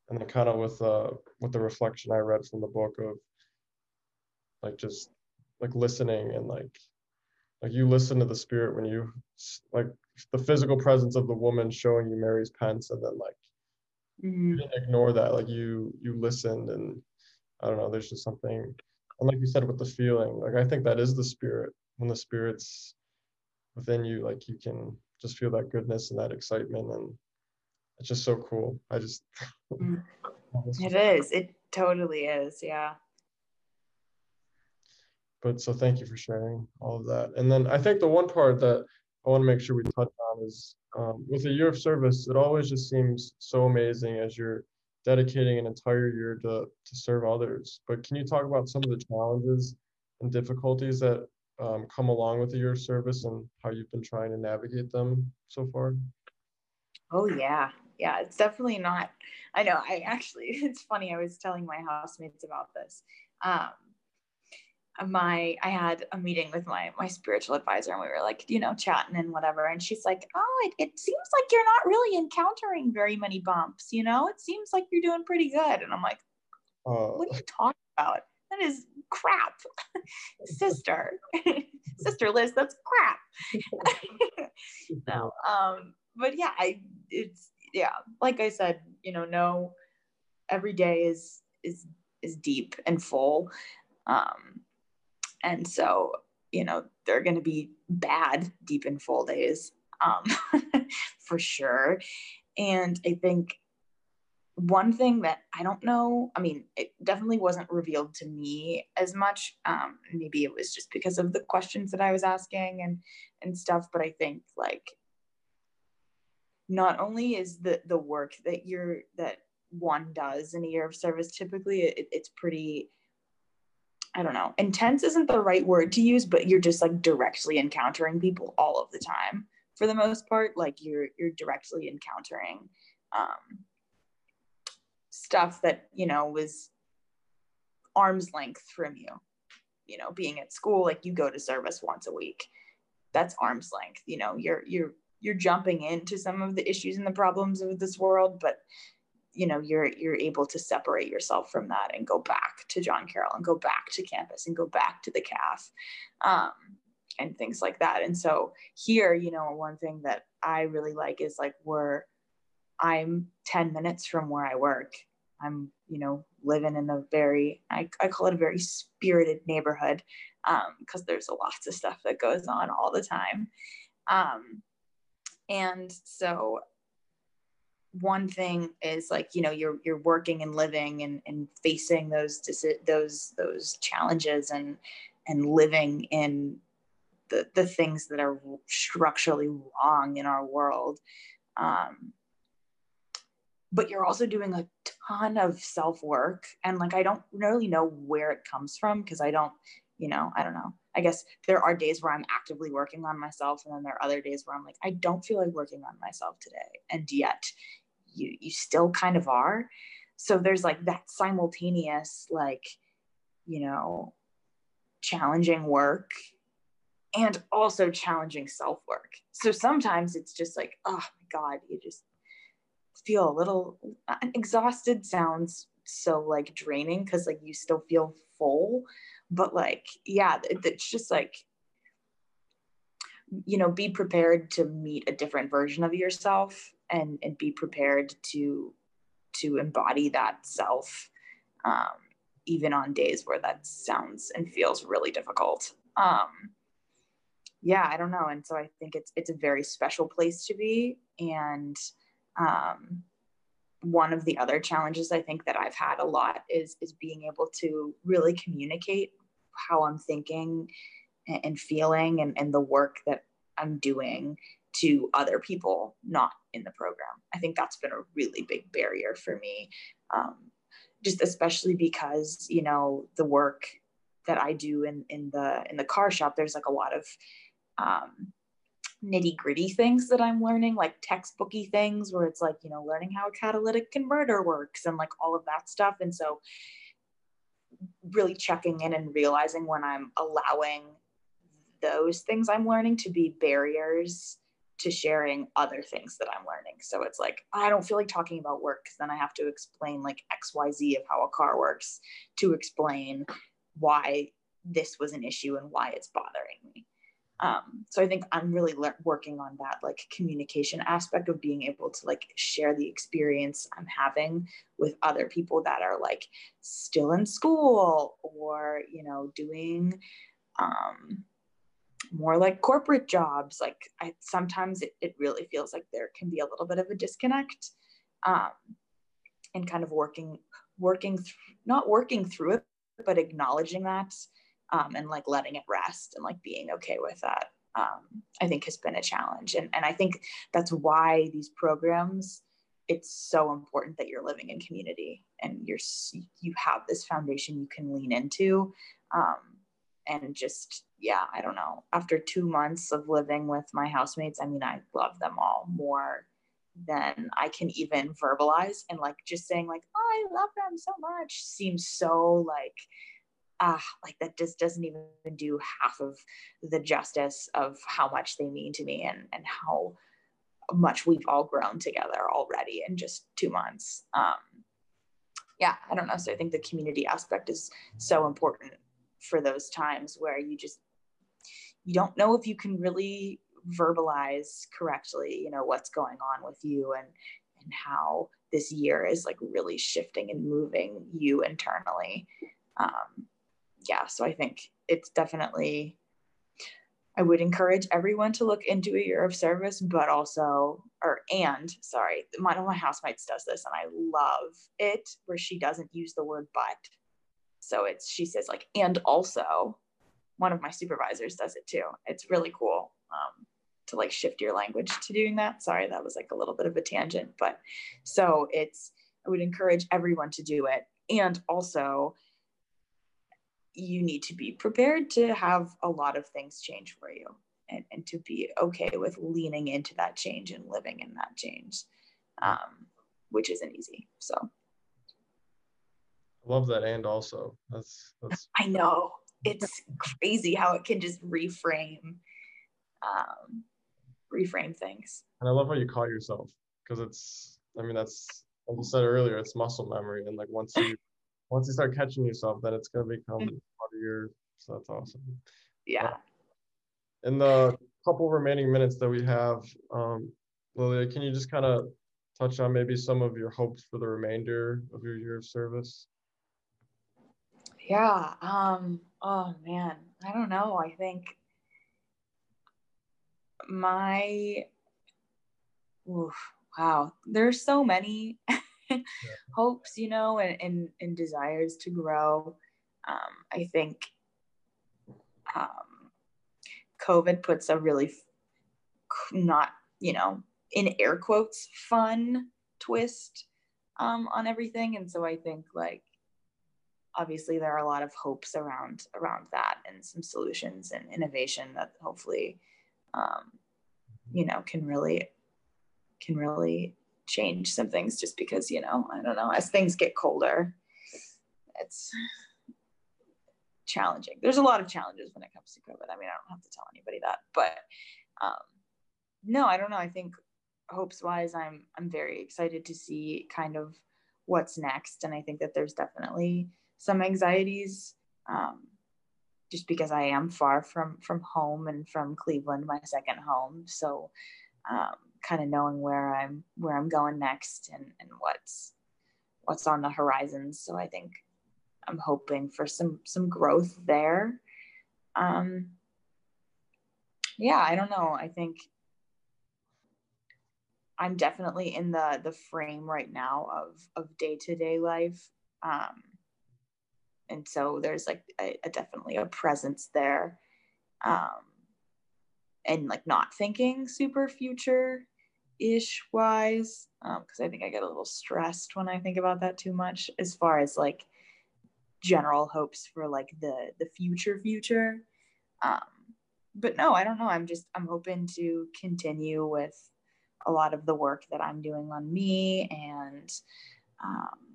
and then kind of with uh with the reflection i read from the book of like just like listening and like like you listen to the spirit when you like the physical presence of the woman showing you mary's pence and then like mm-hmm. you didn't ignore that like you you listened and I don't know, there's just something, and like you said with the feeling, like I think that is the spirit. When the spirit's within you, like you can just feel that goodness and that excitement, and it's just so cool. I just. Mm. it is. It totally is. Yeah. But so thank you for sharing all of that. And then I think the one part that I want to make sure we touch on is um, with a year of service, it always just seems so amazing as you're dedicating an entire year to, to serve others. But can you talk about some of the challenges and difficulties that um, come along with of service and how you've been trying to navigate them so far? Oh, yeah. Yeah, it's definitely not. I know. I actually, it's funny. I was telling my housemates about this. Um, my I had a meeting with my my spiritual advisor and we were like, you know, chatting and whatever. And she's like, Oh, it, it seems like you're not really encountering very many bumps, you know? It seems like you're doing pretty good. And I'm like, uh, what are you talking about? That is crap. Sister. Sister Liz, that's crap. no. Um, but yeah, I it's yeah, like I said, you know, no every day is is is deep and full. Um, and so you know they're going to be bad deep in full days um, for sure. And i think one thing that i don't know i mean it definitely wasn't revealed to me as much um, maybe it was just because of the questions that i was asking and and stuff but i think like not only is the the work that you're that one does in a year of service typically it, it's pretty I don't know, intense isn't the right word to use, but you're just like directly encountering people all of the time for the most part. Like you're you're directly encountering um, stuff that you know was arm's length from you. You know being at school like you go to service once a week. That's arm's length you know. You're you're you're jumping into some of the issues and the problems of this world but you know you're you're able to separate yourself from that and go back to john carroll and go back to campus and go back to the caf um, and things like that. And so here you know one thing that i really like is like we're i'm 10 minutes from where i work. I'm you know living in a very i, I call it a very spirited neighborhood because um, there's a lots of stuff that goes on all the time. Um, and so one thing is like you know you're you're working and living and, and facing those those those challenges and and living in the the things that are structurally wrong in our world. Um, but you're also doing a ton of self work and like i don't really know where it comes from because i don't you know i don't know. I guess there are days where i'm actively working on myself and then there are other days where i'm like i don't feel like working on myself today and yet you you still kind of are. So there's like that simultaneous like you know challenging work and also challenging self work so sometimes it's just like oh my god you just feel a little exhausted sounds so like draining because like you still feel full. But like yeah it, it's just like you know be prepared to meet a different version of yourself and and be prepared to to embody that self um, even on days where that sounds and feels really difficult. Um, yeah i don't know. And so i think it's it's a very special place to be. And um, one of the other challenges i think that i've had a lot is is being able to really communicate how i'm thinking and, and feeling and, and the work that i'm doing to other people not in the program. I think that's been a really big barrier for me, um, just especially because you know the work that I do in in the in the car shop. There's like a lot of um, nitty gritty things that I'm learning, like textbooky things where it's like you know learning how a catalytic converter works and like all of that stuff. And so really checking in and realizing when I'm allowing those things I'm learning to be barriers to sharing other things that I'm learning. So it's like, I don't feel like talking about work because then I have to explain like XYZ of how a car works to explain why this was an issue and why it's bothering me. Um, so I think I'm really le- working on that like communication aspect of being able to like share the experience I'm having with other people that are like still in school or you know doing um, more like corporate jobs like i sometimes it, it really feels like there can be a little bit of a disconnect um, and kind of working working th- not working through it but acknowledging that um, and like letting it rest and like being okay with that um, i think has been a challenge. And, and i think that's why these programs it's so important that you're living in community and you're you have this foundation you can lean into um, and just yeah, I don't know. After two months of living with my housemates, I mean, I love them all more than I can even verbalize. And like just saying, like, oh, I love them so much seems so like, ah, like that just doesn't even do half of the justice of how much they mean to me and, and how much we've all grown together already in just two months. Um, yeah, I don't know. So I think the community aspect is so important for those times where you just you don't know if you can really verbalize correctly you know what's going on with you and and how this year is like really shifting and moving you internally. Um, yeah so i think it's definitely i would encourage everyone to look into a year of service but also or and sorry one of my housemates does this and i love it where she doesn't use the word but. So it's she says like and also one of my supervisors does it too. It's really cool um, to like shift your language to doing that. Sorry, that was like a little bit of a tangent, but so it's, I would encourage everyone to do it. And also, you need to be prepared to have a lot of things change for you and, and to be okay with leaning into that change and living in that change, um, which isn't easy. So I love that and also. That's that's I know. It's crazy how it can just reframe um reframe things. And I love how you caught yourself because it's I mean that's like you said earlier, it's muscle memory and like once you once you start catching yourself, then it's gonna become mm-hmm. part of your so that's awesome. Yeah. in the couple remaining minutes that we have, um, Lilia, can you just kind of touch on maybe some of your hopes for the remainder of your year of service? Yeah. Um, oh man, I don't know. I think my oof, wow, there's so many yeah. hopes, you know, and, and, and desires to grow. Um, I think um, COVID puts a really not, you know, in air quotes, fun twist um, on everything. And so I think like obviously there are a lot of hopes around around that and some solutions and innovation that hopefully um, you know can really can really change some things just because you know i don't know as things get colder it's challenging. There's a lot of challenges when it comes to covid. I mean i don't have to tell anybody that but um, no i don't know. I think hopes wise i'm i'm very excited to see kind of what's next and i think that there's definitely some anxieties um, just because I am far from from home and from Cleveland, my second home. So um, kind of knowing where I'm where I'm going next and, and what's what's on the horizon. So I think I'm hoping for some some growth there. Um, yeah, I don't know. I think I'm definitely in the the frame right now of of day to day life. Um, and so there's like a, a definitely a presence there um and like not thinking super future ish wise because um, i think i get a little stressed when i think about that too much as far as like general hopes for like the the future future. Um but no i don't know. I'm just i'm hoping to continue with a lot of the work that i'm doing on me and um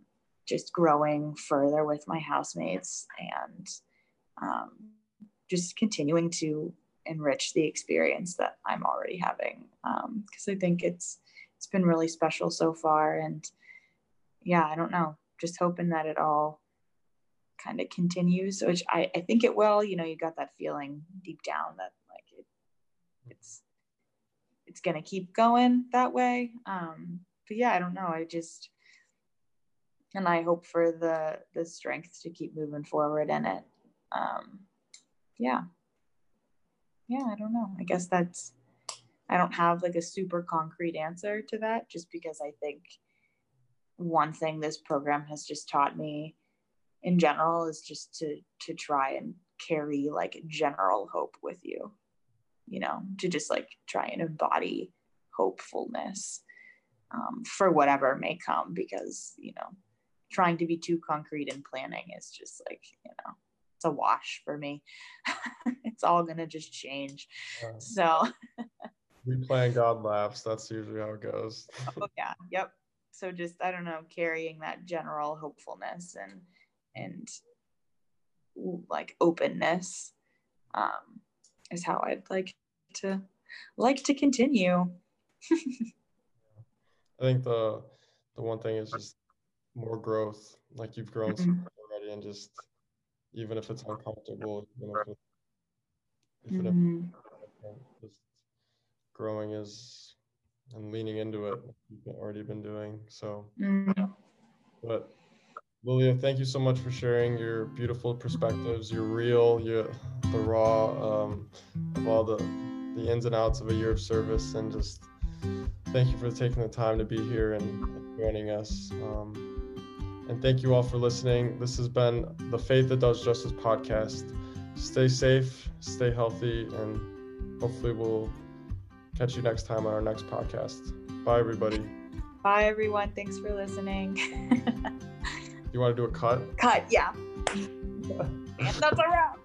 just growing further with my housemates and um, just continuing to enrich the experience that I'm already having because um, I think it's it's been really special so far. And yeah I don't know just hoping that it all kind of continues which I, I think it will. You know you got that feeling deep down that like it, it's it's gonna keep going that way. Um, but yeah I don't know. I just and I hope for the the strength to keep moving forward in it. Um, yeah, yeah. I don't know. I guess that's. I don't have like a super concrete answer to that, just because I think one thing this program has just taught me, in general, is just to to try and carry like general hope with you. You know, to just like try and embody hopefulness um, for whatever may come, because you know trying to be too concrete in planning is just like you know it's a wash for me. It's all gonna just change. So we plan god laughs. That's usually how it goes. Oh yeah. Yep. So just i don't know carrying that general hopefulness and and like openness um is how i'd like to like to continue. I think the the one thing is just more growth. Like you've grown mm-hmm. already, and just even if it's uncomfortable, even if, it, even mm-hmm. if just growing is and leaning into it, you've already been doing. So, mm-hmm. but Lilia, thank you so much for sharing your beautiful perspectives, your real, your the raw um, of all the the ins and outs of a year of service, and just thank you for taking the time to be here and joining us. Um, and thank you all for listening. This has been the Faith That Does Justice podcast. Stay safe, stay healthy, and hopefully we'll catch you next time on our next podcast. Bye, everybody. Bye, everyone. Thanks for listening. you want to do a cut? Cut, yeah. and that's a wrap.